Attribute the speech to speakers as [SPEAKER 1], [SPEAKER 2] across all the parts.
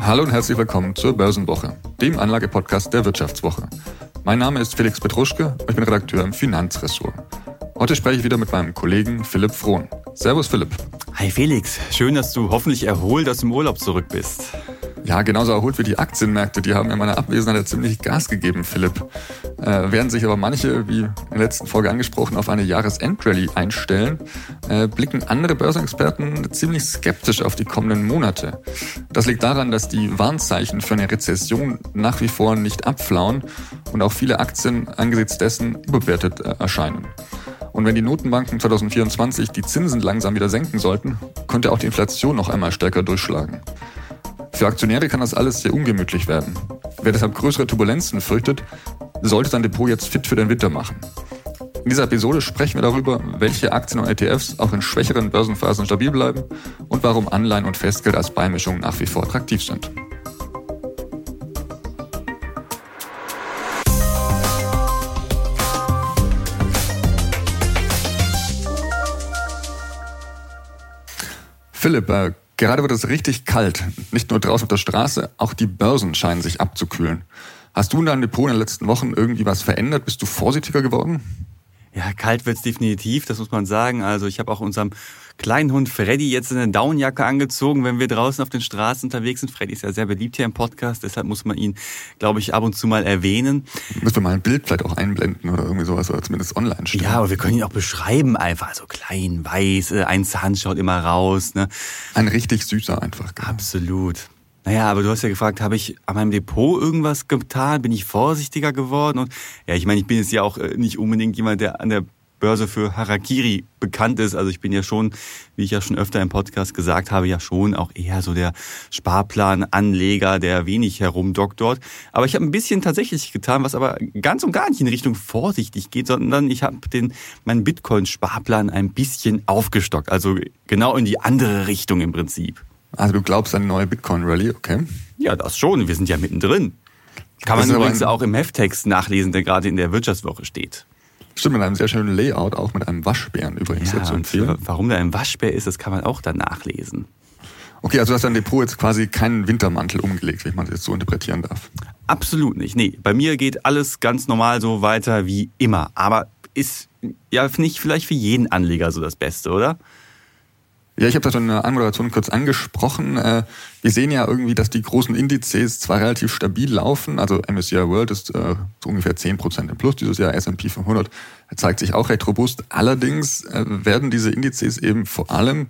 [SPEAKER 1] Hallo und herzlich willkommen zur Börsenwoche, dem Anlagepodcast der Wirtschaftswoche. Mein Name ist Felix Petruschke und ich bin Redakteur im Finanzressort. Heute spreche ich wieder mit meinem Kollegen Philipp Frohn. Servus Philipp.
[SPEAKER 2] Hi Felix, schön, dass du hoffentlich erholt aus dem Urlaub zurück bist.
[SPEAKER 1] Ja, genauso erholt wie die Aktienmärkte. Die haben in meiner Abwesenheit ziemlich Gas gegeben, Philipp. Äh, während sich aber manche, wie in der letzten Folge angesprochen, auf eine Jahresendrallye einstellen, äh, blicken andere Börsenexperten ziemlich skeptisch auf die kommenden Monate. Das liegt daran, dass die Warnzeichen für eine Rezession nach wie vor nicht abflauen und auch viele Aktien angesichts dessen überbewertet äh, erscheinen. Und wenn die Notenbanken 2024 die Zinsen langsam wieder senken sollten, könnte auch die Inflation noch einmal stärker durchschlagen. Für Aktionäre kann das alles sehr ungemütlich werden. Wer deshalb größere Turbulenzen fürchtet, sollte sein Depot jetzt fit für den Winter machen. In dieser Episode sprechen wir darüber, welche Aktien und ETFs auch in schwächeren Börsenphasen stabil bleiben und warum Anleihen und Festgeld als Beimischung nach wie vor attraktiv sind. Philipp, Gerade wird es richtig kalt. Nicht nur draußen auf der Straße, auch die Börsen scheinen sich abzukühlen. Hast du in deinem Depot in den letzten Wochen irgendwie was verändert? Bist du vorsichtiger geworden?
[SPEAKER 2] Ja, kalt wird's definitiv, das muss man sagen. Also ich habe auch unserem kleinen Hund Freddy jetzt eine Downjacke angezogen, wenn wir draußen auf den Straßen unterwegs sind. Freddy ist ja sehr beliebt hier im Podcast, deshalb muss man ihn, glaube ich, ab und zu mal erwähnen.
[SPEAKER 1] Müssen wir mal ein Bild vielleicht auch einblenden oder irgendwie sowas oder zumindest online stellen.
[SPEAKER 2] Ja, aber wir können ihn auch beschreiben einfach. So klein, weiß, äh, ein Zahn schaut immer raus. Ne?
[SPEAKER 1] Ein richtig süßer einfach.
[SPEAKER 2] Genau. Absolut. Naja, aber du hast ja gefragt, habe ich an meinem Depot irgendwas getan? Bin ich vorsichtiger geworden? Und ja, ich meine, ich bin jetzt ja auch äh, nicht unbedingt jemand, der an der Börse für Harakiri bekannt ist. Also ich bin ja schon, wie ich ja schon öfter im Podcast gesagt habe, ja schon auch eher so der Sparplananleger, der wenig herumdoktort. Aber ich habe ein bisschen tatsächlich getan, was aber ganz und gar nicht in Richtung vorsichtig geht, sondern ich habe den meinen Bitcoin-Sparplan ein bisschen aufgestockt. Also genau in die andere Richtung im Prinzip.
[SPEAKER 1] Also du glaubst an eine neue Bitcoin-Rallye, okay?
[SPEAKER 2] Ja, das schon. Wir sind ja mittendrin. Kann man übrigens auch im Hefttext nachlesen, der gerade in der Wirtschaftswoche steht.
[SPEAKER 1] Stimmt, mit einem sehr schönen Layout, auch mit einem Waschbären übrigens.
[SPEAKER 2] Ja, und warum da ein Waschbär ist, das kann man auch dann nachlesen.
[SPEAKER 1] Okay, also du hast dein Depot jetzt quasi keinen Wintermantel umgelegt, wenn man das jetzt so interpretieren darf.
[SPEAKER 2] Absolut nicht. Nee, bei mir geht alles ganz normal so weiter wie immer. Aber ist ja nicht vielleicht für jeden Anleger so das Beste, oder?
[SPEAKER 1] Ja, ich habe das schon in der Anmoderation kurz angesprochen. Äh, wir sehen ja irgendwie, dass die großen Indizes zwar relativ stabil laufen, also MSCI World ist äh, so ungefähr 10% im Plus dieses Jahr, S&P 500 zeigt sich auch recht robust. Allerdings äh, werden diese Indizes eben vor allem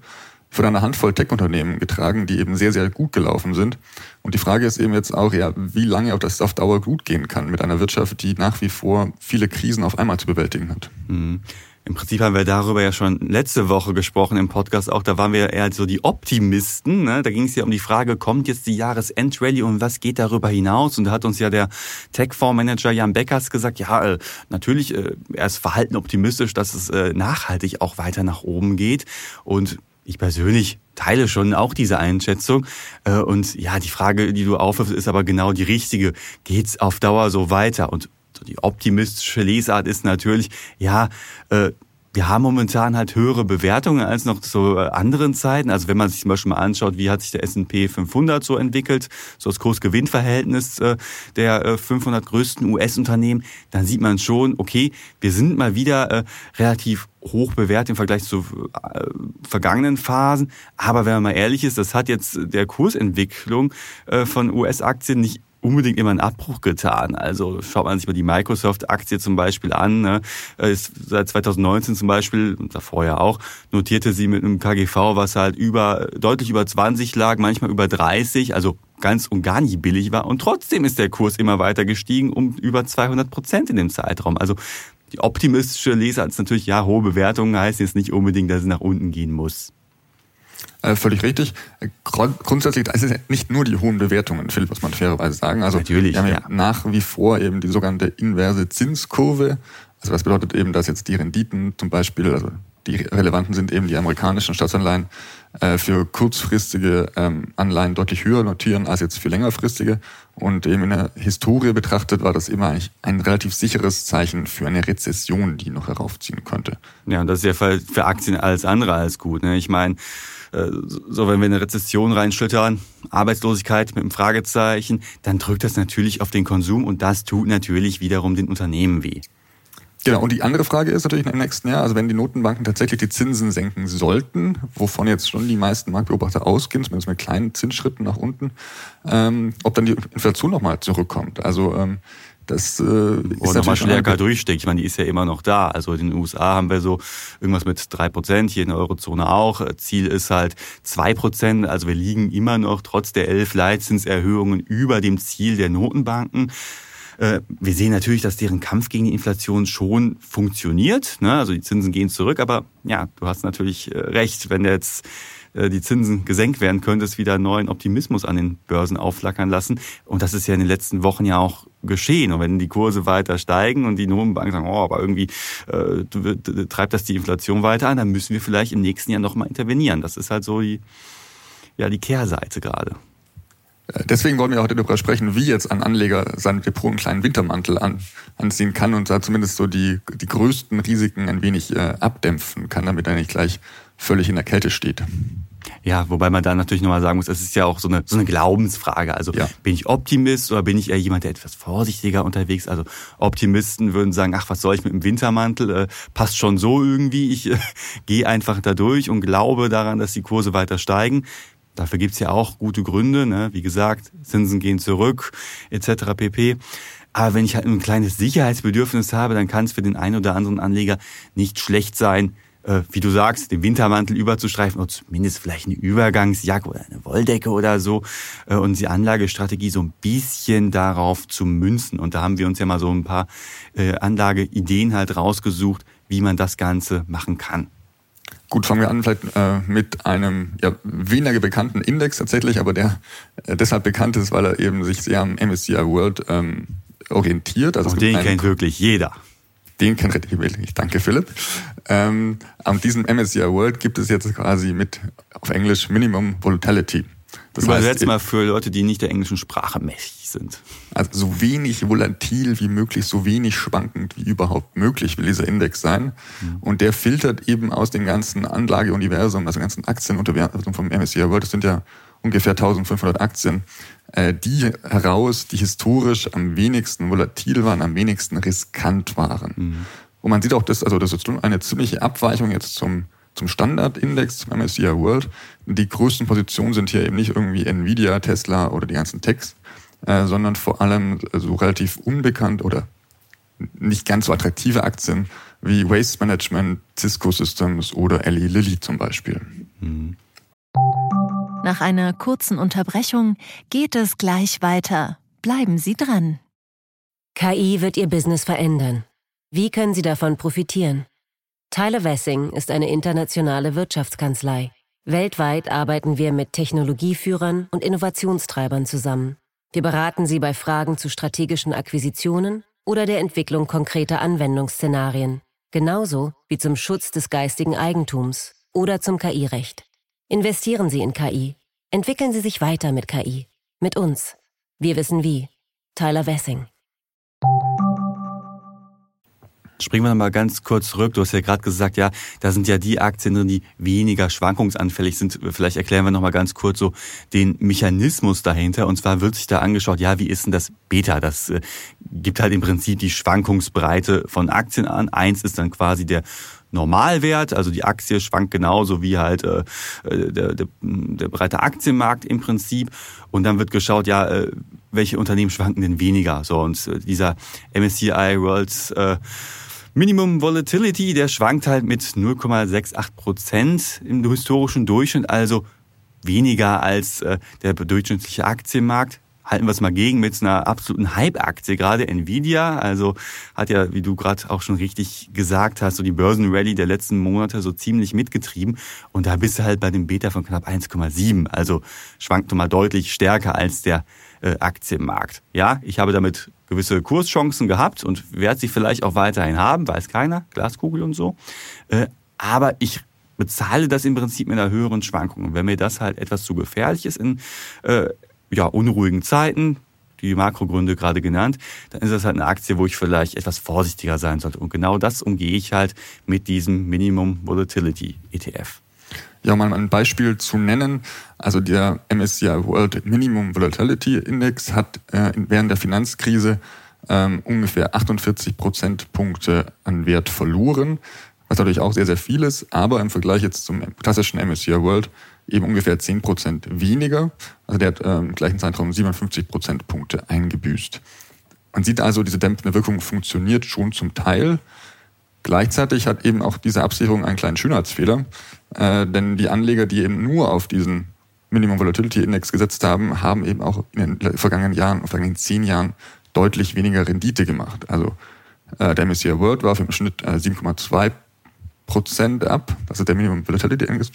[SPEAKER 1] von einer Handvoll Tech-Unternehmen getragen, die eben sehr, sehr gut gelaufen sind. Und die Frage ist eben jetzt auch, ja, wie lange auch das auf Dauer gut gehen kann mit einer Wirtschaft, die nach wie vor viele Krisen auf einmal zu bewältigen hat.
[SPEAKER 2] Mhm. Im Prinzip haben wir darüber ja schon letzte Woche gesprochen im Podcast auch. Da waren wir eher so die Optimisten. Ne? Da ging es ja um die Frage, kommt jetzt die Jahresendrallye und was geht darüber hinaus? Und da hat uns ja der Tech-Fondsmanager Jan Beckers gesagt, ja, äh, natürlich, äh, er ist verhalten optimistisch, dass es äh, nachhaltig auch weiter nach oben geht. Und ich persönlich teile schon auch diese Einschätzung. Und ja, die Frage, die du aufwirfst, ist aber genau die richtige. Geht's auf Dauer so weiter? Und die optimistische Lesart ist natürlich, ja, äh, wir haben momentan halt höhere Bewertungen als noch zu äh, anderen Zeiten. Also wenn man sich zum Beispiel mal anschaut, wie hat sich der S&P 500 so entwickelt, so das Kurs-Gewinn-Verhältnis äh, der 500 größten US-Unternehmen, dann sieht man schon, okay, wir sind mal wieder relativ hoch bewertet im Vergleich zu vergangenen Phasen. Aber wenn man mal ehrlich ist, das hat jetzt der Kursentwicklung von US-Aktien nicht unbedingt immer einen Abbruch getan. Also schaut man sich mal die Microsoft-Aktie zum Beispiel an. Ne? Ist seit 2019 zum Beispiel, und davor ja auch, notierte sie mit einem KGV, was halt über deutlich über 20 lag, manchmal über 30, also ganz und gar nicht billig war. Und trotzdem ist der Kurs immer weiter gestiegen um über 200 Prozent in dem Zeitraum. Also die optimistische Lesart ist natürlich, ja, hohe Bewertungen heißt jetzt nicht unbedingt, dass es nach unten gehen muss.
[SPEAKER 1] Äh, völlig richtig. Grundsätzlich ist es nicht nur die hohen Bewertungen, Philipp, muss man fairerweise sagen. Also
[SPEAKER 2] Natürlich,
[SPEAKER 1] wir haben ja. nach wie vor eben die sogenannte inverse Zinskurve. Also was bedeutet eben, dass jetzt die Renditen zum Beispiel, also die relevanten sind eben die amerikanischen Staatsanleihen, äh, für kurzfristige ähm, Anleihen deutlich höher notieren als jetzt für längerfristige. Und eben in der Historie betrachtet war das immer eigentlich ein relativ sicheres Zeichen für eine Rezession, die noch heraufziehen könnte.
[SPEAKER 2] Ja, und das ist ja für Aktien alles andere als gut. Ne? Ich meine, so wenn wir in eine Rezession reinschlittern, Arbeitslosigkeit mit einem Fragezeichen, dann drückt das natürlich auf den Konsum und das tut natürlich wiederum den Unternehmen weh.
[SPEAKER 1] Genau, und die andere Frage ist natürlich im nächsten Jahr, also wenn die Notenbanken tatsächlich die Zinsen senken sollten, wovon jetzt schon die meisten Marktbeobachter ausgehen, zumindest mit kleinen Zinsschritten nach unten, ähm, ob dann die Inflation nochmal zurückkommt. Also ähm, das äh, ist
[SPEAKER 2] nochmal stärker durchsteckt. Ich meine, die ist ja immer noch da. Also in den USA haben wir so irgendwas mit drei Prozent, hier in der Eurozone auch. Ziel ist halt zwei Prozent. Also wir liegen immer noch trotz der elf Leitzinserhöhungen über dem Ziel der Notenbanken. Äh, wir sehen natürlich, dass deren Kampf gegen die Inflation schon funktioniert. Ne? Also die Zinsen gehen zurück, aber ja, du hast natürlich äh, recht, wenn jetzt die Zinsen gesenkt werden, könnte es wieder neuen Optimismus an den Börsen aufflackern lassen. Und das ist ja in den letzten Wochen ja auch geschehen. Und wenn die Kurse weiter steigen und die Notenbanken sagen, oh, aber irgendwie äh, treibt das die Inflation weiter an, dann müssen wir vielleicht im nächsten Jahr nochmal intervenieren. Das ist halt so die, ja, die Kehrseite gerade.
[SPEAKER 1] Deswegen wollen wir heute darüber sprechen, wie jetzt ein Anleger seinen Depot einen kleinen Wintermantel an, anziehen kann und da zumindest so die, die größten Risiken ein wenig äh, abdämpfen kann, damit er nicht gleich völlig in der Kälte steht.
[SPEAKER 2] Ja, wobei man da natürlich nochmal sagen muss, es ist ja auch so eine, so eine Glaubensfrage. Also ja. bin ich Optimist oder bin ich eher jemand, der etwas vorsichtiger unterwegs ist? Also Optimisten würden sagen, ach, was soll ich mit dem Wintermantel? Äh, passt schon so irgendwie. Ich äh, gehe einfach da durch und glaube daran, dass die Kurse weiter steigen. Dafür gibt's ja auch gute Gründe. Ne? Wie gesagt, Zinsen gehen zurück, etc. pp. Aber wenn ich halt ein kleines Sicherheitsbedürfnis habe, dann kann es für den einen oder anderen Anleger nicht schlecht sein, äh, wie du sagst, den Wintermantel überzustreifen oder zumindest vielleicht eine Übergangsjacke oder eine Wolldecke oder so äh, und die Anlagestrategie so ein bisschen darauf zu münzen. Und da haben wir uns ja mal so ein paar äh, Anlageideen halt rausgesucht, wie man das Ganze machen kann.
[SPEAKER 1] Gut, fangen wir an vielleicht äh, mit einem ja, weniger bekannten Index tatsächlich, aber der äh, deshalb bekannt ist, weil er eben sich sehr am MSCI World ähm, orientiert.
[SPEAKER 2] Also Und den kennt wirklich jeder.
[SPEAKER 1] Den kennt wirklich. Danke, Philipp. Ähm, an diesem MSCI World gibt es jetzt quasi mit auf Englisch Minimum Volatility.
[SPEAKER 2] Das Übersetzt heißt, mal für Leute, die nicht der englischen Sprache mächtig sind.
[SPEAKER 1] Also so wenig volatil wie möglich, so wenig schwankend wie überhaupt möglich will dieser Index sein. Mhm. Und der filtert eben aus dem ganzen Anlageuniversum, also ganzen Aktienuniversum vom MSCI World, das sind ja ungefähr 1500 Aktien, äh, die heraus, die historisch am wenigsten volatil waren, am wenigsten riskant waren. Mhm. Und man sieht auch, dass, also das ist eine ziemliche Abweichung jetzt zum zum Standardindex, zum MSCI World. Die größten Positionen sind hier eben nicht irgendwie Nvidia, Tesla oder die ganzen Techs, äh, sondern vor allem so relativ unbekannt oder nicht ganz so attraktive Aktien wie Waste Management, Cisco Systems oder Eli Lilly zum Beispiel. Mhm.
[SPEAKER 3] Nach einer kurzen Unterbrechung geht es gleich weiter. Bleiben Sie dran.
[SPEAKER 4] KI wird Ihr Business verändern. Wie können Sie davon profitieren? Tyler Wessing ist eine internationale Wirtschaftskanzlei. Weltweit arbeiten wir mit Technologieführern und Innovationstreibern zusammen. Wir beraten sie bei Fragen zu strategischen Akquisitionen oder der Entwicklung konkreter Anwendungsszenarien, genauso wie zum Schutz des geistigen Eigentums oder zum KI-Recht. Investieren Sie in KI. Entwickeln Sie sich weiter mit KI. Mit uns. Wir wissen wie. Tyler Wessing.
[SPEAKER 2] Springen wir mal ganz kurz zurück. Du hast ja gerade gesagt, ja, da sind ja die Aktien drin, die weniger schwankungsanfällig sind. Vielleicht erklären wir noch mal ganz kurz so den Mechanismus dahinter. Und zwar wird sich da angeschaut, ja, wie ist denn das Beta? Das äh, gibt halt im Prinzip die Schwankungsbreite von Aktien an. Eins ist dann quasi der Normalwert, also die Aktie schwankt genauso wie halt äh, äh der, der, der breite Aktienmarkt im Prinzip. Und dann wird geschaut, ja, äh, welche Unternehmen schwanken denn weniger? So und äh, dieser MSCI World äh, Minimum Volatility, der schwankt halt mit 0,68 Prozent im historischen Durchschnitt, also weniger als äh, der durchschnittliche Aktienmarkt. Halten wir es mal gegen mit einer absoluten Hype-Aktie, gerade Nvidia. Also hat ja, wie du gerade auch schon richtig gesagt hast, so die Börsenrally der letzten Monate so ziemlich mitgetrieben. Und da bist du halt bei dem Beta von knapp 1,7. Also schwankt mal deutlich stärker als der äh, Aktienmarkt. Ja, ich habe damit gewisse Kurschancen gehabt und werde sie vielleicht auch weiterhin haben, weiß keiner, Glaskugel und so. Äh, aber ich bezahle das im Prinzip mit einer höheren Schwankung. Und wenn mir das halt etwas zu gefährlich ist in äh, ja, unruhigen Zeiten, die Makrogründe gerade genannt, dann ist das halt eine Aktie, wo ich vielleicht etwas vorsichtiger sein sollte. Und genau das umgehe ich halt mit diesem Minimum Volatility ETF.
[SPEAKER 1] Ja, um mal ein Beispiel zu nennen, also der MSCI World Minimum Volatility Index hat äh, während der Finanzkrise ähm, ungefähr 48 Prozentpunkte an Wert verloren, was natürlich auch sehr, sehr viel ist, aber im Vergleich jetzt zum klassischen MSCI World eben ungefähr 10 Prozent weniger. Also der hat äh, im gleichen Zeitraum 57 Prozentpunkte eingebüßt. Man sieht also, diese dämpfende Wirkung funktioniert schon zum Teil. Gleichzeitig hat eben auch diese Absicherung einen kleinen Schönheitsfehler, äh, denn die Anleger, die eben nur auf diesen Minimum Volatility Index gesetzt haben, haben eben auch in den vergangenen Jahren, vergangenen zehn Jahren deutlich weniger Rendite gemacht. Also äh, der MSCI World war im Schnitt äh, 7,2 Prozent ab, das der Minimum Volatility Index,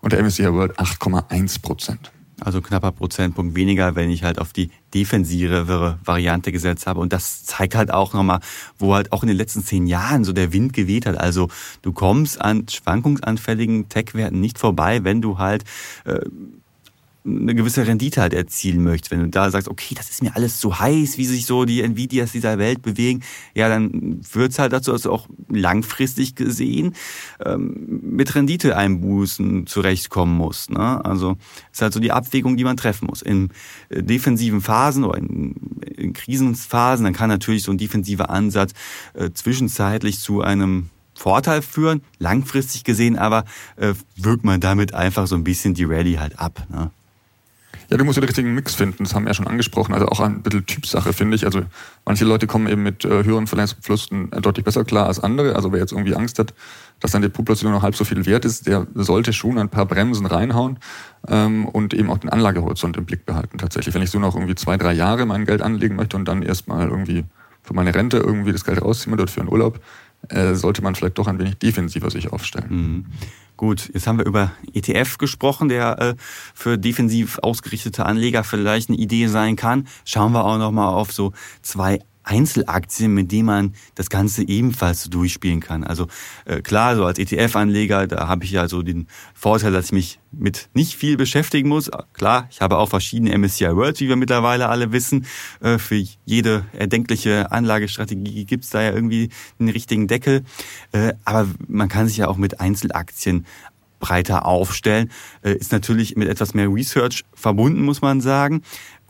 [SPEAKER 1] und der MSCI World 8,1 Prozent.
[SPEAKER 2] Also knapper Prozentpunkt weniger, wenn ich halt auf die defensivere Variante gesetzt habe. Und das zeigt halt auch nochmal, wo halt auch in den letzten zehn Jahren so der Wind geweht hat. Also du kommst an schwankungsanfälligen Tech-Werten nicht vorbei, wenn du halt äh, eine gewisse Rendite halt erzielen möchtest, wenn du da sagst, okay, das ist mir alles zu heiß, wie sich so die Nvidias dieser Welt bewegen, ja, dann führt es halt dazu, dass du auch langfristig gesehen ähm, mit Renditeeinbußen zurechtkommen musst. Ne? Also ist halt so die Abwägung, die man treffen muss. In äh, defensiven Phasen oder in, in Krisenphasen, dann kann natürlich so ein defensiver Ansatz äh, zwischenzeitlich zu einem Vorteil führen, langfristig gesehen aber äh, wirkt man damit einfach so ein bisschen die Rallye halt ab. Ne?
[SPEAKER 1] Ja, du musst den richtigen Mix finden, das haben wir ja schon angesprochen. Also auch ein bisschen Typsache, finde ich. Also manche Leute kommen eben mit äh, höheren Verlängerungsverlusten äh, deutlich besser klar als andere. Also wer jetzt irgendwie Angst hat, dass dann die Population noch halb so viel wert ist, der sollte schon ein paar Bremsen reinhauen ähm, und eben auch den Anlagehorizont im Blick behalten tatsächlich. Wenn ich so noch irgendwie zwei, drei Jahre mein Geld anlegen möchte und dann erstmal irgendwie für meine Rente irgendwie das Geld rausziehen oder für einen Urlaub, äh, sollte man vielleicht doch ein wenig defensiver sich aufstellen. Mhm.
[SPEAKER 2] Gut, jetzt haben wir über ETF gesprochen, der äh, für defensiv ausgerichtete Anleger vielleicht eine Idee sein kann. Schauen wir auch noch mal auf so zwei Einzelaktien, mit denen man das Ganze ebenfalls so durchspielen kann. Also äh, klar, so als ETF-Anleger, da habe ich ja so den Vorteil, dass ich mich mit nicht viel beschäftigen muss. Klar, ich habe auch verschiedene MSCI World, wie wir mittlerweile alle wissen. Äh, für jede erdenkliche Anlagestrategie gibt es da ja irgendwie einen richtigen Deckel. Äh, aber man kann sich ja auch mit Einzelaktien breiter aufstellen. Äh, ist natürlich mit etwas mehr Research verbunden, muss man sagen.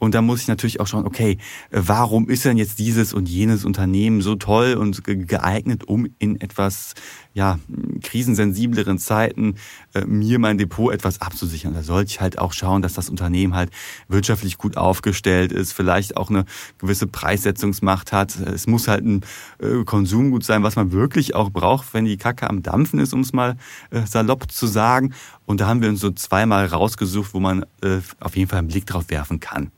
[SPEAKER 2] Und da muss ich natürlich auch schauen, okay, warum ist denn jetzt dieses und jenes Unternehmen so toll und geeignet, um in etwas ja, krisensensibleren Zeiten äh, mir mein Depot etwas abzusichern. Da sollte ich halt auch schauen, dass das Unternehmen halt wirtschaftlich gut aufgestellt ist, vielleicht auch eine gewisse Preissetzungsmacht hat. Es muss halt ein äh, Konsumgut sein, was man wirklich auch braucht, wenn die Kacke am Dampfen ist, um es mal äh, salopp zu sagen. Und da haben wir uns so zweimal rausgesucht, wo man äh, auf jeden Fall einen Blick drauf werfen kann.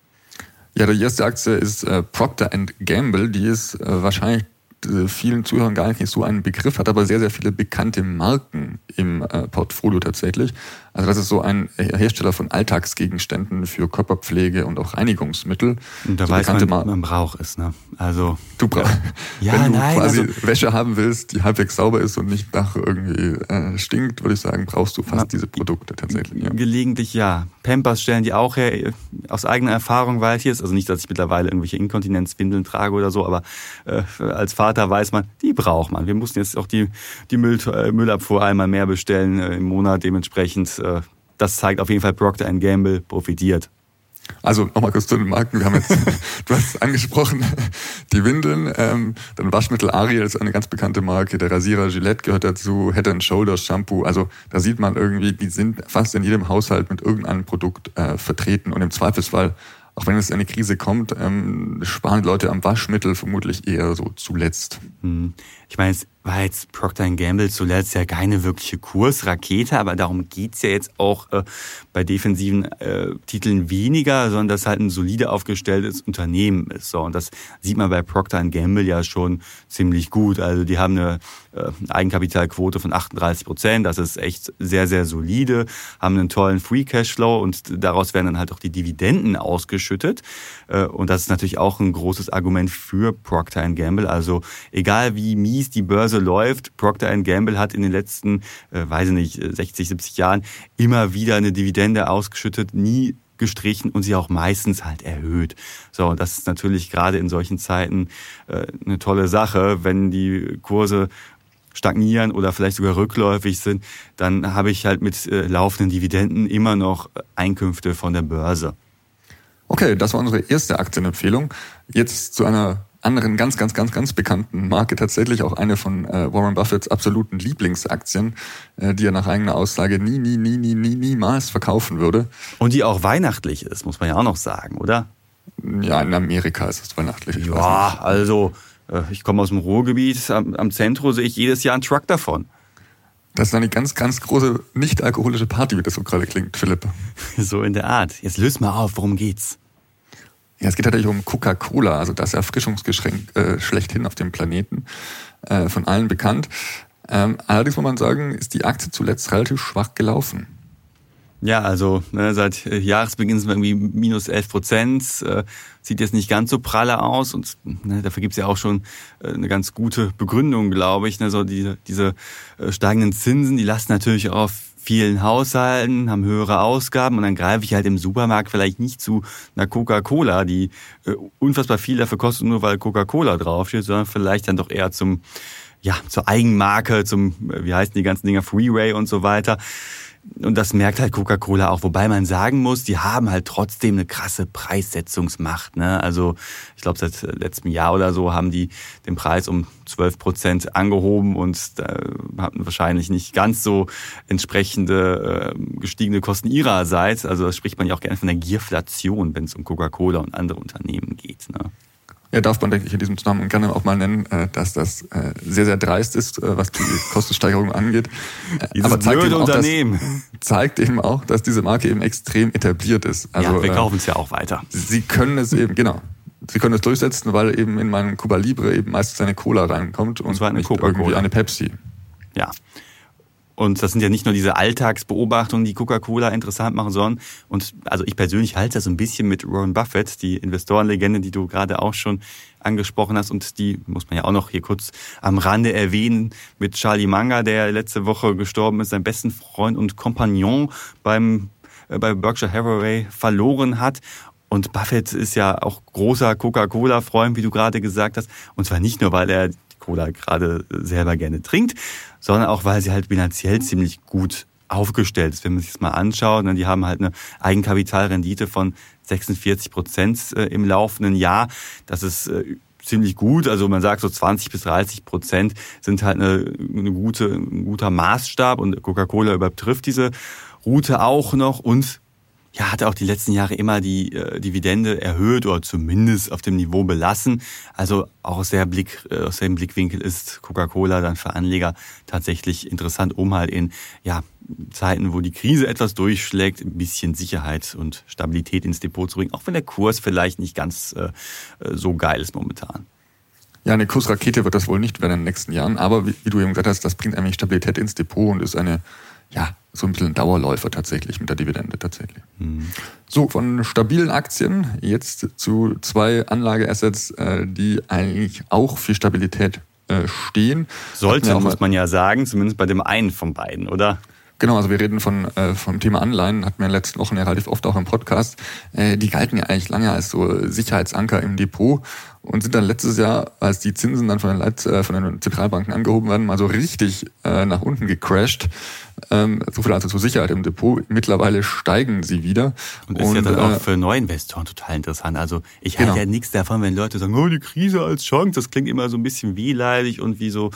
[SPEAKER 1] Ja, die erste Aktie ist äh, Procter Gamble. Die ist äh, wahrscheinlich äh, vielen Zuhörern gar nicht so einen Begriff, hat aber sehr, sehr viele bekannte Marken im äh, Portfolio tatsächlich. Also das ist so ein Hersteller von Alltagsgegenständen für Körperpflege und auch Reinigungsmittel.
[SPEAKER 2] Und da
[SPEAKER 1] so
[SPEAKER 2] weiß man, man braucht es, ne? Also
[SPEAKER 1] du brauchst,
[SPEAKER 2] ja,
[SPEAKER 1] wenn du
[SPEAKER 2] nein,
[SPEAKER 1] quasi
[SPEAKER 2] also,
[SPEAKER 1] Wäsche haben willst, die halbwegs sauber ist und nicht nach irgendwie äh, stinkt, würde ich sagen, brauchst du fast diese Produkte tatsächlich.
[SPEAKER 2] Ja. Gelegentlich ja. Pampers stellen die auch her. Aus eigener Erfahrung weiß ich es. Also nicht, dass ich mittlerweile irgendwelche Inkontinenzwindeln trage oder so, aber äh, als Vater weiß man, die braucht man. Wir mussten jetzt auch die, die Müll, äh, Müllabfuhr einmal mehr bestellen äh, im Monat dementsprechend äh, das zeigt auf jeden Fall Procter Gamble profitiert.
[SPEAKER 1] Also nochmal kurz zu den Marken. Wir haben jetzt, du hast es angesprochen, die Windeln, ähm, dann Waschmittel Ariel ist eine ganz bekannte Marke, der Rasierer Gillette gehört dazu, Head and Shoulders Shampoo. Also da sieht man irgendwie, die sind fast in jedem Haushalt mit irgendeinem Produkt äh, vertreten und im Zweifelsfall auch wenn es eine Krise kommt, ähm, sparen Leute am Waschmittel vermutlich eher so zuletzt.
[SPEAKER 2] Hm. Ich meine, es war jetzt Procter Gamble zuletzt ja keine wirkliche Kursrakete, aber darum geht's ja jetzt auch äh, bei defensiven äh, Titeln weniger, sondern dass halt ein solide aufgestelltes Unternehmen ist. So, und das sieht man bei Procter Gamble ja schon ziemlich gut. Also die haben eine äh, Eigenkapitalquote von 38 Prozent, das ist echt sehr, sehr solide, haben einen tollen Free Cashflow und daraus werden dann halt auch die Dividenden ausgeschüttet. Äh, und das ist natürlich auch ein großes Argument für Procter Gamble. Also egal wie mies die Börse läuft, Procter Gamble hat in den letzten, äh, weiß ich nicht, 60, 70 Jahren immer wieder eine Dividende ausgeschüttet, nie gestrichen und sie auch meistens halt erhöht. So, das ist natürlich gerade in solchen Zeiten äh, eine tolle Sache, wenn die Kurse stagnieren oder vielleicht sogar rückläufig sind, dann habe ich halt mit äh, laufenden Dividenden immer noch Einkünfte von der Börse.
[SPEAKER 1] Okay, das war unsere erste Aktienempfehlung. Jetzt zu einer anderen ganz, ganz, ganz, ganz bekannten Marke, tatsächlich auch eine von äh, Warren Buffetts absoluten Lieblingsaktien, äh, die er nach eigener Aussage nie, nie, nie, nie, nie, niemals verkaufen würde.
[SPEAKER 2] Und die auch weihnachtlich ist, muss man ja auch noch sagen, oder?
[SPEAKER 1] Ja, in Amerika ist es weihnachtlich.
[SPEAKER 2] Ja, also äh, ich komme aus dem Ruhrgebiet, am, am Zentrum sehe ich jedes Jahr einen Truck davon.
[SPEAKER 1] Das ist eine ganz, ganz große nicht-alkoholische Party, wie das so gerade klingt, Philipp.
[SPEAKER 2] So in der Art. Jetzt löst mal auf, worum geht's?
[SPEAKER 1] Ja, es geht tatsächlich um Coca-Cola, also das Erfrischungsgeschenk äh, schlechthin auf dem Planeten, äh, von allen bekannt. Ähm, allerdings muss man sagen, ist die Aktie zuletzt relativ schwach gelaufen.
[SPEAKER 2] Ja, also ne, seit äh, Jahresbeginn sind wir irgendwie minus 11 Prozent. Äh, sieht jetzt nicht ganz so pralle aus und ne, dafür gibt's ja auch schon äh, eine ganz gute Begründung, glaube ich. Ne, so die, diese äh, steigenden Zinsen, die lasten natürlich auf vielen Haushalten, haben höhere Ausgaben und dann greife ich halt im Supermarkt vielleicht nicht zu einer Coca-Cola, die äh, unfassbar viel dafür kostet, nur weil Coca-Cola draufsteht, sondern vielleicht dann doch eher zum ja, zur Eigenmarke, zum, äh, wie heißen die ganzen Dinger, Freeway und so weiter. Und das merkt halt Coca-Cola auch, wobei man sagen muss, die haben halt trotzdem eine krasse Preissetzungsmacht. Ne? Also ich glaube, seit letztem Jahr oder so haben die den Preis um 12 Prozent angehoben und äh, hatten wahrscheinlich nicht ganz so entsprechende äh, gestiegene Kosten ihrerseits. Also das spricht man ja auch gerne von der Gierflation, wenn es um Coca-Cola und andere Unternehmen geht. Ne?
[SPEAKER 1] Ja, darf man, denke ich, in diesem Zusammenhang gerne auch mal nennen, äh, dass das äh, sehr, sehr dreist ist, äh, was die Kostensteigerung angeht.
[SPEAKER 2] Dieses Aber zeigt eben, auch.
[SPEAKER 1] Dass, zeigt eben auch, dass diese Marke eben extrem etabliert ist.
[SPEAKER 2] Also, ja, wir kaufen es ja auch weiter.
[SPEAKER 1] Sie können es eben, genau. Sie können es durchsetzen, weil eben in meinem Cuba Libre eben meistens eine Cola reinkommt und, und zwar eine nicht irgendwie eine Pepsi.
[SPEAKER 2] Ja. Und das sind ja nicht nur diese Alltagsbeobachtungen, die Coca-Cola interessant machen, sondern, und also ich persönlich halte das so ein bisschen mit Warren Buffett, die Investorenlegende, die du gerade auch schon angesprochen hast und die muss man ja auch noch hier kurz am Rande erwähnen mit Charlie Manga, der letzte Woche gestorben ist, sein besten Freund und Kompagnon beim äh, bei Berkshire Hathaway verloren hat und Buffett ist ja auch großer Coca-Cola-Freund, wie du gerade gesagt hast. Und zwar nicht nur, weil er Cola gerade selber gerne trinkt, sondern auch, weil sie halt bilanziell ziemlich gut aufgestellt ist. Wenn man sich das mal anschaut, ne, die haben halt eine Eigenkapitalrendite von 46 Prozent äh, im laufenden Jahr. Das ist äh, ziemlich gut. Also man sagt so 20 bis 30 Prozent sind halt eine, eine gute, ein guter Maßstab und Coca-Cola übertrifft diese Route auch noch und ja, hat auch die letzten Jahre immer die äh, Dividende erhöht oder zumindest auf dem Niveau belassen. Also auch aus, der Blick, äh, aus dem Blickwinkel ist Coca-Cola dann für Anleger tatsächlich interessant, um halt in ja, Zeiten, wo die Krise etwas durchschlägt, ein bisschen Sicherheit und Stabilität ins Depot zu bringen, auch wenn der Kurs vielleicht nicht ganz äh, äh so geil ist momentan.
[SPEAKER 1] Ja, eine Kursrakete wird das wohl nicht werden in den nächsten Jahren, aber wie, wie du eben gesagt hast, das bringt eigentlich Stabilität ins Depot und ist eine ja, so ein bisschen Dauerläufer tatsächlich mit der Dividende tatsächlich. Mhm. So, von stabilen Aktien jetzt zu zwei Anlageassets, äh, die eigentlich auch für Stabilität äh, stehen.
[SPEAKER 2] Sollte, muss man ja sagen, zumindest bei dem einen von beiden, oder?
[SPEAKER 1] Genau, also wir reden von äh, vom Thema Anleihen, hatten wir in den letzten Wochen ja relativ oft auch im Podcast. Äh, die galten ja eigentlich lange als so Sicherheitsanker im Depot und sind dann letztes Jahr, als die Zinsen dann von den, Leit äh, von den Zentralbanken angehoben werden, mal so richtig äh, nach unten gecrashed. Ähm, so viel also zur Sicherheit im Depot. Mittlerweile steigen sie wieder.
[SPEAKER 2] Und ist und, ja dann auch äh, für Neuinvestoren total interessant. Also ich halte genau. ja nichts davon, wenn Leute sagen, oh, die Krise als Chance. Das klingt immer so ein bisschen wehleidig und wie so,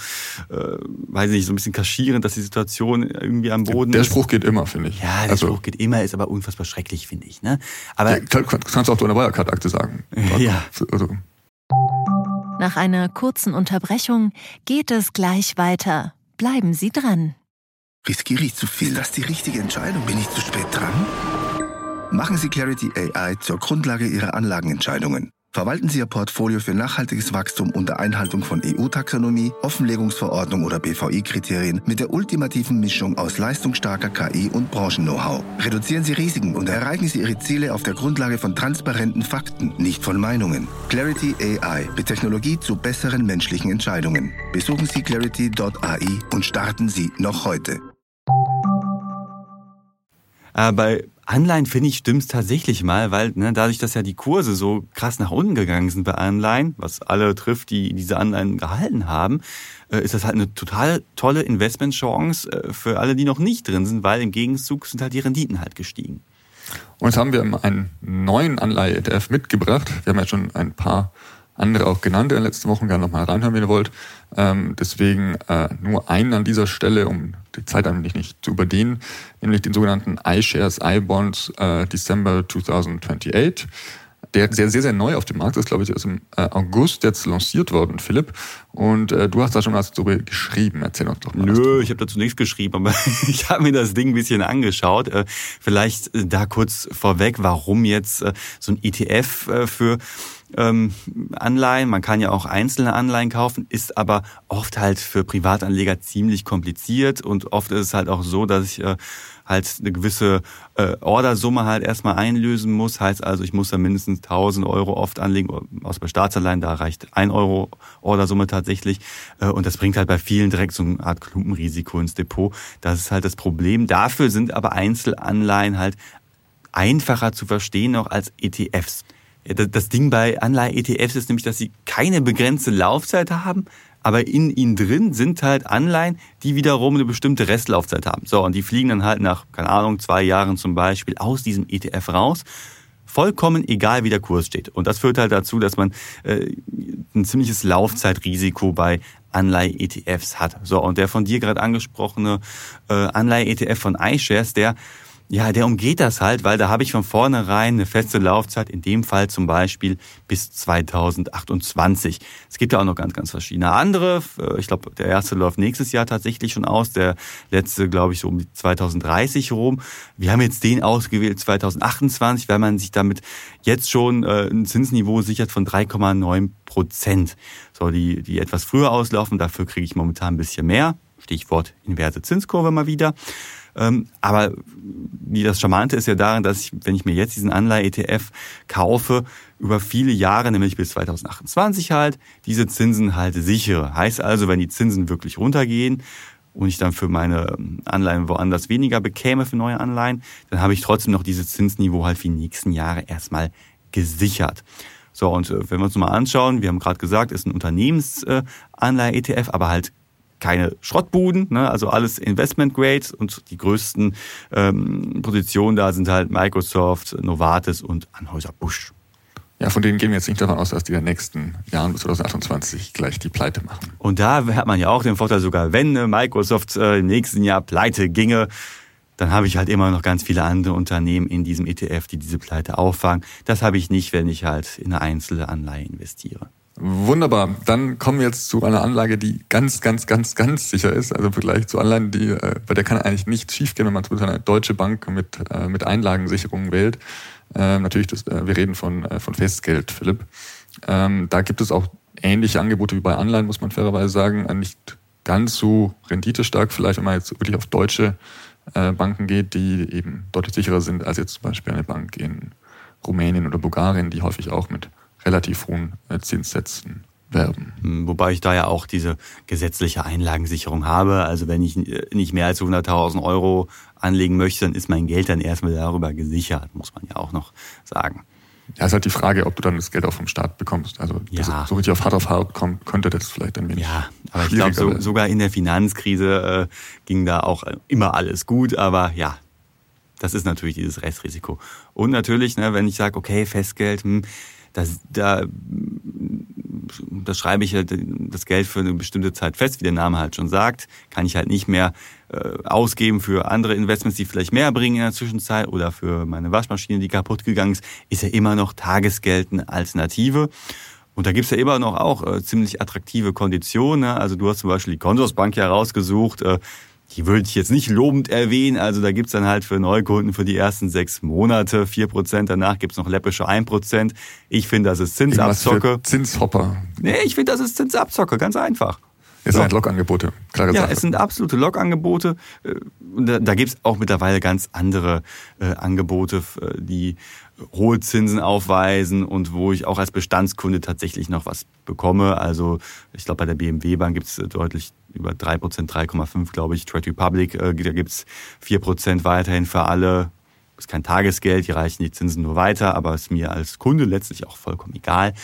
[SPEAKER 2] äh, weiß nicht, so ein bisschen kaschierend, dass die Situation irgendwie am Boden
[SPEAKER 1] Der ist. Spruch geht immer, finde ich.
[SPEAKER 2] Ja, der also, Spruch geht immer, ist aber unfassbar schrecklich, finde ich. Ne? Aber ja,
[SPEAKER 1] kannst du auch zu einer Wirecard-Akte sagen.
[SPEAKER 3] Ja. Also, nach einer kurzen Unterbrechung geht es gleich weiter. Bleiben Sie dran.
[SPEAKER 5] Riskiere ich zu viel? Das ist die richtige Entscheidung. Bin ich zu spät dran? Machen Sie Clarity AI zur Grundlage Ihrer Anlagenentscheidungen. Verwalten Sie Ihr Portfolio für nachhaltiges Wachstum unter Einhaltung von EU-Taxonomie, Offenlegungsverordnung oder BVI-Kriterien mit der ultimativen Mischung aus leistungsstarker KI und Branchen-Know-how. Reduzieren Sie Risiken und erreichen Sie Ihre Ziele auf der Grundlage von transparenten Fakten, nicht von Meinungen. Clarity AI mit Technologie zu besseren menschlichen Entscheidungen. Besuchen Sie clarity.ai und starten Sie noch heute.
[SPEAKER 2] Äh, bei Anleihen finde ich stimmt's tatsächlich mal, weil ne, dadurch, dass ja die Kurse so krass nach unten gegangen sind bei Anleihen, was alle trifft, die diese Anleihen gehalten haben, äh, ist das halt eine total tolle Investmentchance äh, für alle, die noch nicht drin sind, weil im Gegenzug sind halt die Renditen halt gestiegen.
[SPEAKER 1] Und jetzt haben wir einen neuen Anleihe-ETF mitgebracht. Wir haben ja schon ein paar andere auch genannt in den letzten Wochen. Gerne nochmal reinhören, wenn ihr wollt. Ähm, deswegen äh, nur einen an dieser Stelle, um die Zeit eigentlich nicht zu überdehnen, nämlich den sogenannten iShares iBonds äh, December 2028 der sehr, sehr, sehr neu auf dem Markt ist, glaube ich, ist im äh, August jetzt lanciert worden, Philipp. Und äh, du hast da schon was darüber geschrieben. Erzähl uns doch mal.
[SPEAKER 2] Nö, ich habe dazu nichts geschrieben, aber ich habe mir das Ding ein bisschen angeschaut. Äh, vielleicht äh, da kurz vorweg, warum jetzt äh, so ein ETF äh, für ähm, Anleihen. Man kann ja auch einzelne Anleihen kaufen, ist aber oft halt für Privatanleger ziemlich kompliziert und oft ist es halt auch so, dass ich äh, halt eine gewisse äh, Ordersumme halt erstmal einlösen muss. Heißt also, ich muss da mindestens 1000 Euro oft anlegen, außer bei Staatsanleihen, da reicht ein Euro Ordersumme tatsächlich. Äh, und das bringt halt bei vielen direkt so eine Art Klumpenrisiko ins Depot. Das ist halt das Problem. Dafür sind aber Einzelanleihen halt einfacher zu verstehen noch als ETFs. Das Ding bei Anleihe-ETFs ist nämlich, dass sie keine begrenzte Laufzeit haben, aber in ihnen drin sind halt Anleihen, die wiederum eine bestimmte Restlaufzeit haben. So, und die fliegen dann halt nach, keine Ahnung, zwei Jahren zum Beispiel aus diesem ETF raus. Vollkommen egal, wie der Kurs steht. Und das führt halt dazu, dass man äh, ein ziemliches Laufzeitrisiko bei Anleihe-ETFs hat. So, und der von dir gerade angesprochene äh, Anleihe-ETF von iShares, der ja, der umgeht das halt, weil da habe ich von vornherein eine feste Laufzeit, in dem Fall zum Beispiel bis 2028. Es gibt ja auch noch ganz, ganz verschiedene andere. Ich glaube, der erste läuft nächstes Jahr tatsächlich schon aus, der letzte, glaube ich, so um 2030 rum. Wir haben jetzt den ausgewählt 2028, weil man sich damit jetzt schon äh, ein Zinsniveau sichert von 3,9 Prozent. So, die, die etwas früher auslaufen, dafür kriege ich momentan ein bisschen mehr. Stichwort inverse Zinskurve mal wieder. Ähm, aber das Charmante ist ja daran, dass ich, wenn ich mir jetzt diesen Anleihe-ETF kaufe, über viele Jahre, nämlich bis 2028 halt, diese Zinsen halt sichere. Heißt also, wenn die Zinsen wirklich runtergehen, und ich dann für meine Anleihen woanders weniger bekäme für neue Anleihen, dann habe ich trotzdem noch dieses Zinsniveau halt für die nächsten Jahre erstmal gesichert. So, und äh, wenn wir uns mal anschauen, wir haben gerade gesagt, ist ein Unternehmensanleihe-ETF, aber halt keine Schrottbuden, ne? also alles Investment Grade und die größten ähm, Positionen da sind halt Microsoft, Novartis und Anhäuser Busch.
[SPEAKER 1] Ja, von denen gehen wir jetzt nicht davon aus, dass die in den nächsten Jahren bis 2028 gleich die Pleite machen.
[SPEAKER 2] Und da hat man ja auch den Vorteil, sogar wenn Microsoft äh, im nächsten Jahr pleite ginge, dann habe ich halt immer noch ganz viele andere Unternehmen in diesem ETF, die diese Pleite auffangen. Das habe ich nicht, wenn ich halt in eine einzelne Anleihe investiere.
[SPEAKER 1] Wunderbar. Dann kommen wir jetzt zu einer Anlage, die ganz, ganz, ganz, ganz sicher ist. Also im Vergleich zu Anleihen, die, äh, bei der kann eigentlich nichts schiefgehen, wenn man zum Beispiel eine deutsche Bank mit, äh, mit Einlagensicherung wählt. Ähm, natürlich, das, äh, wir reden von, von Festgeld, Philipp. Ähm, da gibt es auch ähnliche Angebote wie bei Anleihen, muss man fairerweise sagen. Nicht ganz so renditestark, vielleicht, wenn man jetzt wirklich auf deutsche Banken geht, die eben deutlich sicherer sind als jetzt zum Beispiel eine Bank in Rumänien oder Bulgarien, die häufig auch mit relativ hohen äh, Zinssätzen werben.
[SPEAKER 2] Hm, wobei ich da ja auch diese gesetzliche Einlagensicherung habe. Also wenn ich äh, nicht mehr als 100.000 Euro anlegen möchte, dann ist mein Geld dann erstmal darüber gesichert, muss man ja auch noch sagen.
[SPEAKER 1] Ja, ist halt die Frage, ob du dann das Geld auch vom Staat bekommst. Also ja. so richtig auf hart auf hart kommt, könnte das vielleicht ein wenig.
[SPEAKER 2] Ja, aber ich glaube, so, sogar in der Finanzkrise äh, ging da auch immer alles gut. Aber ja, das ist natürlich dieses Restrisiko. Und natürlich, ne, wenn ich sage, okay, Festgeld, hm, das, da, da schreibe ich halt das Geld für eine bestimmte Zeit fest, wie der Name halt schon sagt, kann ich halt nicht mehr äh, ausgeben für andere Investments, die vielleicht mehr bringen in der Zwischenzeit oder für meine Waschmaschine, die kaputt gegangen ist, ist ja immer noch Tagesgeld eine Alternative. Und da gibt's ja immer noch auch äh, ziemlich attraktive Konditionen. Ne? Also du hast zum Beispiel die Consorsbank ja rausgesucht, äh, die würde ich jetzt nicht lobend erwähnen. Also da gibt's dann halt für Neukunden für die ersten sechs Monate vier Prozent. Danach gibt's noch läppische ein Prozent. Ich finde, das ist Zinsabzocke.
[SPEAKER 1] Zinshopper.
[SPEAKER 2] Nee, ich finde, das ist Zinsabzocke. Ganz einfach.
[SPEAKER 1] Es sind halt Logangebote,
[SPEAKER 2] klare Ja, Sache. es sind absolute Logangebote. Äh, da, da gibt es auch mittlerweile ganz andere äh, Angebote, äh, die hohe Zinsen aufweisen und wo ich auch als Bestandskunde tatsächlich noch was bekomme. Also ich glaube, bei der BMW Bank gibt es deutlich über 3%, 3,5 glaube ich. Trade Republic, äh, da gibt es 4% weiterhin für alle. ist kein Tagesgeld, die reichen die Zinsen nur weiter, aber ist mir als Kunde letztlich auch vollkommen egal.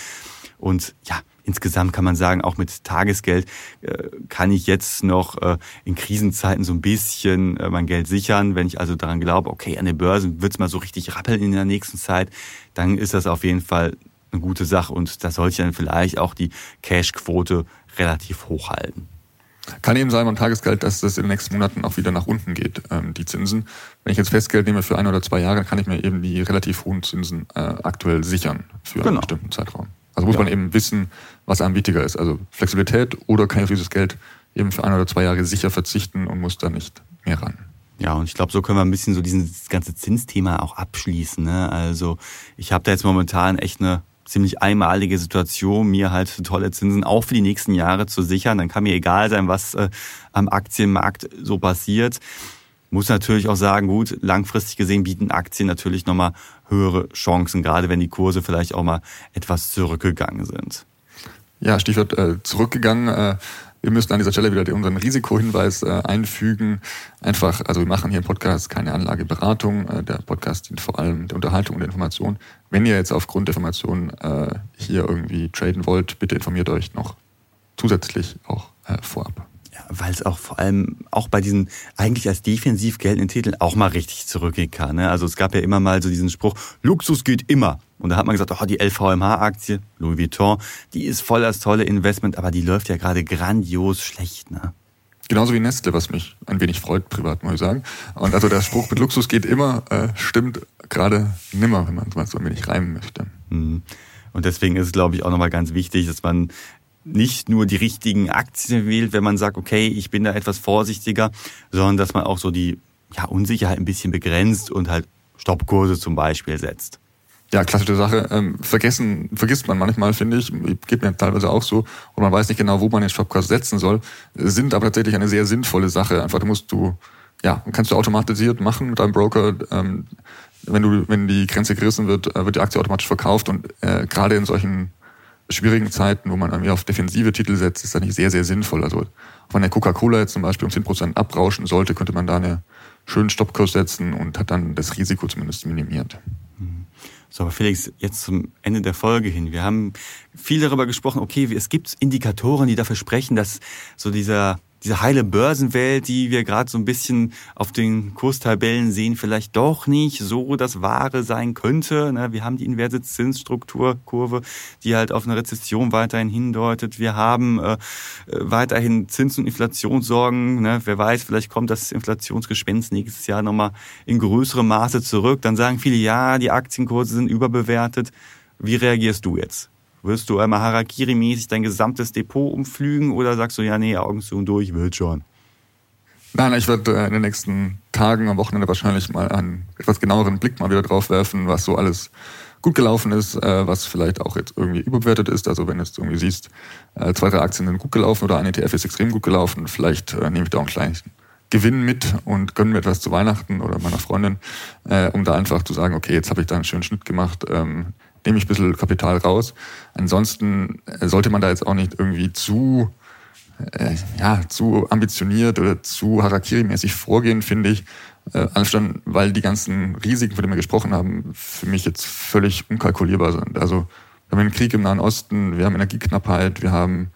[SPEAKER 2] Und ja, insgesamt kann man sagen, auch mit Tagesgeld äh, kann ich jetzt noch äh, in Krisenzeiten so ein bisschen äh, mein Geld sichern. Wenn ich also daran glaube, okay, an den Börsen wird es mal so richtig rappeln in der nächsten Zeit, dann ist das auf jeden Fall eine gute Sache und da sollte ich dann vielleicht auch die Cashquote relativ hoch halten.
[SPEAKER 1] Kann eben sein beim Tagesgeld, dass das in den nächsten Monaten auch wieder nach unten geht, ähm, die Zinsen. Wenn ich jetzt Festgeld nehme für ein oder zwei Jahre, kann ich mir eben die relativ hohen Zinsen äh, aktuell sichern für genau. einen bestimmten Zeitraum. Also muss ja. man eben wissen, was einem wichtiger ist. Also Flexibilität oder kann ich auf dieses Geld eben für ein oder zwei Jahre sicher verzichten und muss da nicht mehr ran.
[SPEAKER 2] Ja, und ich glaube, so können wir ein bisschen so dieses ganze Zinsthema auch abschließen. Ne? Also ich habe da jetzt momentan echt eine ziemlich einmalige Situation, mir halt tolle Zinsen auch für die nächsten Jahre zu sichern. Dann kann mir egal sein, was äh, am Aktienmarkt so passiert. Muss natürlich auch sagen, gut, langfristig gesehen bieten Aktien natürlich nochmal höhere Chancen, gerade wenn die Kurse vielleicht auch mal etwas zurückgegangen sind.
[SPEAKER 1] Ja, Stichwort äh, zurückgegangen. Äh, wir müssen an dieser Stelle wieder unseren Risikohinweis äh, einfügen. Einfach, also wir machen hier im Podcast keine Anlageberatung. Äh, der Podcast dient vor allem der Unterhaltung und der Information. Wenn ihr jetzt aufgrund der Information äh, hier irgendwie traden wollt, bitte informiert euch noch zusätzlich auch vorab
[SPEAKER 2] weil es auch vor allem auch bei diesen eigentlich als defensiv geltenden Titeln auch mal richtig zurückgehen kann. Ne? Also es gab ja immer mal so diesen Spruch, Luxus geht immer. Und da hat man gesagt, oh, die LVMH-Aktie, Louis Vuitton, die ist voll das tolle Investment, aber die läuft ja gerade grandios schlecht. Ne?
[SPEAKER 1] Genauso wie Nestle, was mich ein wenig freut, privat muss ich sagen. Und also der Spruch mit Luxus geht immer, äh, stimmt gerade nimmer, wenn man es mal so ein wenig reimen möchte.
[SPEAKER 2] Mhm. Und deswegen ist es, glaube ich, auch nochmal ganz wichtig, dass man nicht nur die richtigen Aktien wählt, wenn man sagt, okay, ich bin da etwas vorsichtiger, sondern dass man auch so die ja, Unsicherheit ein bisschen begrenzt und halt Stoppkurse zum Beispiel setzt.
[SPEAKER 1] Ja, klassische Sache. Ähm, vergessen, vergisst man manchmal, finde ich, geht mir teilweise auch so, und man weiß nicht genau, wo man den Stoppkurs setzen soll, sind aber tatsächlich eine sehr sinnvolle Sache. Einfach, du musst du, ja, kannst du automatisiert machen mit deinem Broker. Ähm, wenn du, wenn die Grenze gerissen wird, äh, wird die Aktie automatisch verkauft und äh, gerade in solchen schwierigen Zeiten, wo man irgendwie auf defensive Titel setzt, ist das nicht sehr, sehr sinnvoll. Also wenn der Coca-Cola jetzt zum Beispiel um 10% abrauschen sollte, könnte man da einen schönen Stoppkurs setzen und hat dann das Risiko zumindest minimiert.
[SPEAKER 2] So, aber Felix, jetzt zum Ende der Folge hin. Wir haben viel darüber gesprochen, okay, es gibt Indikatoren, die dafür sprechen, dass so dieser diese heile Börsenwelt, die wir gerade so ein bisschen auf den Kurstabellen sehen, vielleicht doch nicht so das Wahre sein könnte. Ne? Wir haben die inverse Zinsstrukturkurve, die halt auf eine Rezession weiterhin hindeutet. Wir haben äh, weiterhin Zins- und Inflationssorgen. Ne? Wer weiß, vielleicht kommt das Inflationsgespenst nächstes Jahr nochmal in größerem Maße zurück. Dann sagen viele, ja, die Aktienkurse sind überbewertet. Wie reagierst du jetzt? Wirst du einmal Harakiri-mäßig dein gesamtes Depot umflügen oder sagst du, ja, nee, Augen zu und durch, wird schon?
[SPEAKER 1] Nein, ich werde äh, in den nächsten Tagen, am Wochenende wahrscheinlich mal einen etwas genaueren Blick mal wieder drauf werfen, was so alles gut gelaufen ist, äh, was vielleicht auch jetzt irgendwie überbewertet ist. Also wenn du jetzt irgendwie siehst, äh, zwei, drei Aktien sind gut gelaufen oder ein ETF ist extrem gut gelaufen, vielleicht nehme ich da auch einen kleinen Gewinn mit und gönne mir etwas zu Weihnachten oder meiner Freundin, um da einfach zu sagen, okay, jetzt habe ich da einen schönen Schnitt gemacht, ähm, nehme ich ein bisschen Kapital raus. Ansonsten äh, sollte man da jetzt auch nicht irgendwie zu, äh, ja, zu ambitioniert oder zu Harakiri-mäßig vorgehen, finde ich. Äh, anstatt, weil die ganzen Risiken, von denen wir gesprochen haben, für mich jetzt völlig unkalkulierbar sind. Also wir haben einen Krieg im Nahen Osten, wir haben Energieknappheit, wir haben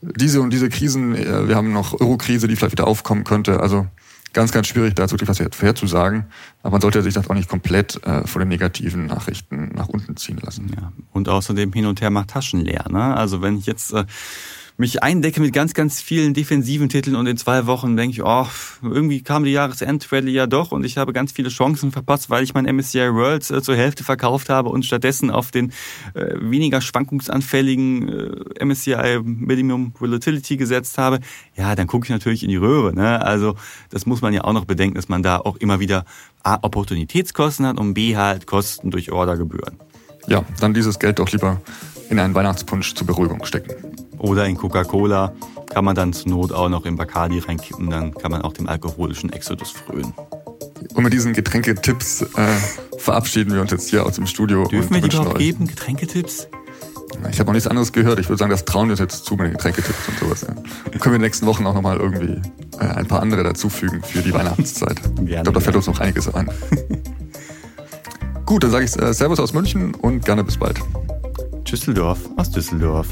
[SPEAKER 1] diese und diese Krisen, äh, wir haben noch Euro-Krise, die vielleicht wieder aufkommen könnte. Also ganz, ganz schwierig, da wirklich was vorherzusagen. Aber man sollte sich das auch nicht komplett äh, von den negativen Nachrichten nach unten ziehen lassen.
[SPEAKER 2] Ja. Und außerdem hin und her macht Taschen leer. Ne? Also wenn ich jetzt äh, mich eindecke mit ganz, ganz vielen defensiven Titeln und in zwei Wochen denke ich, oh, irgendwie kam die Jahresendrallye ja doch und ich habe ganz viele Chancen verpasst, weil ich mein MSCI World äh, zur Hälfte verkauft habe und stattdessen auf den äh, weniger schwankungsanfälligen äh, MSCI Minimum Volatility gesetzt habe. Ja, dann gucke ich natürlich in die Röhre. Ne? Also das muss man ja auch noch bedenken, dass man da auch immer wieder A, Opportunitätskosten hat und B, halt Kosten durch Ordergebühren.
[SPEAKER 1] Ja, dann dieses Geld doch lieber in einen Weihnachtspunsch zur Beruhigung stecken.
[SPEAKER 2] Oder in Coca-Cola kann man dann zur Not auch noch in Bacardi reinkippen, dann kann man auch dem alkoholischen Exodus frönen.
[SPEAKER 1] Und mit diesen Getränketipps äh, verabschieden wir uns jetzt hier aus dem Studio.
[SPEAKER 2] Dürfen wir die überhaupt geben, Getränketipps?
[SPEAKER 1] Ich habe noch nichts anderes gehört. Ich würde sagen, das trauen wir uns jetzt zu mit den Getränketipps und sowas. Ja. Können wir in den nächsten Wochen auch nochmal irgendwie äh, ein paar andere dazufügen für die Weihnachtszeit. Gerne, ich glaube, da fällt uns noch einiges ein. Gut, dann sage ich äh, Servus aus München und gerne bis bald.
[SPEAKER 2] Düsseldorf aus Düsseldorf.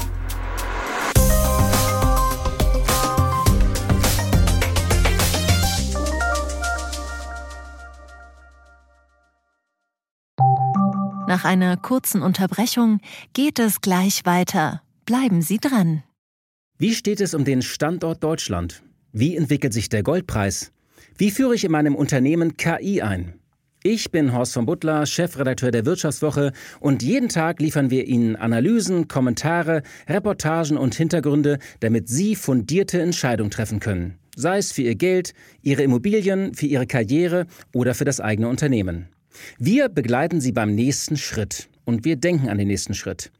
[SPEAKER 3] Nach einer kurzen Unterbrechung geht es gleich weiter. Bleiben Sie dran.
[SPEAKER 6] Wie steht es um den Standort Deutschland? Wie entwickelt sich der Goldpreis? Wie führe ich in meinem Unternehmen KI ein? Ich bin Horst von Butler, Chefredakteur der Wirtschaftswoche und jeden Tag liefern wir Ihnen Analysen, Kommentare, Reportagen und Hintergründe, damit Sie fundierte Entscheidungen treffen können. Sei es für Ihr Geld, Ihre Immobilien, für Ihre Karriere oder für das eigene Unternehmen. Wir begleiten Sie beim nächsten Schritt und wir denken an den nächsten Schritt.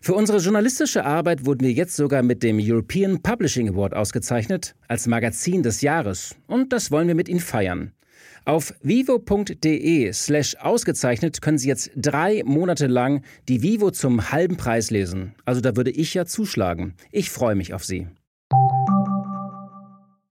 [SPEAKER 6] Für unsere journalistische Arbeit wurden wir jetzt sogar mit dem European Publishing Award ausgezeichnet als Magazin des Jahres und das wollen wir mit Ihnen feiern. Auf vivo.de slash ausgezeichnet können Sie jetzt drei Monate lang die Vivo zum halben Preis lesen. Also da würde ich ja zuschlagen. Ich freue mich auf Sie.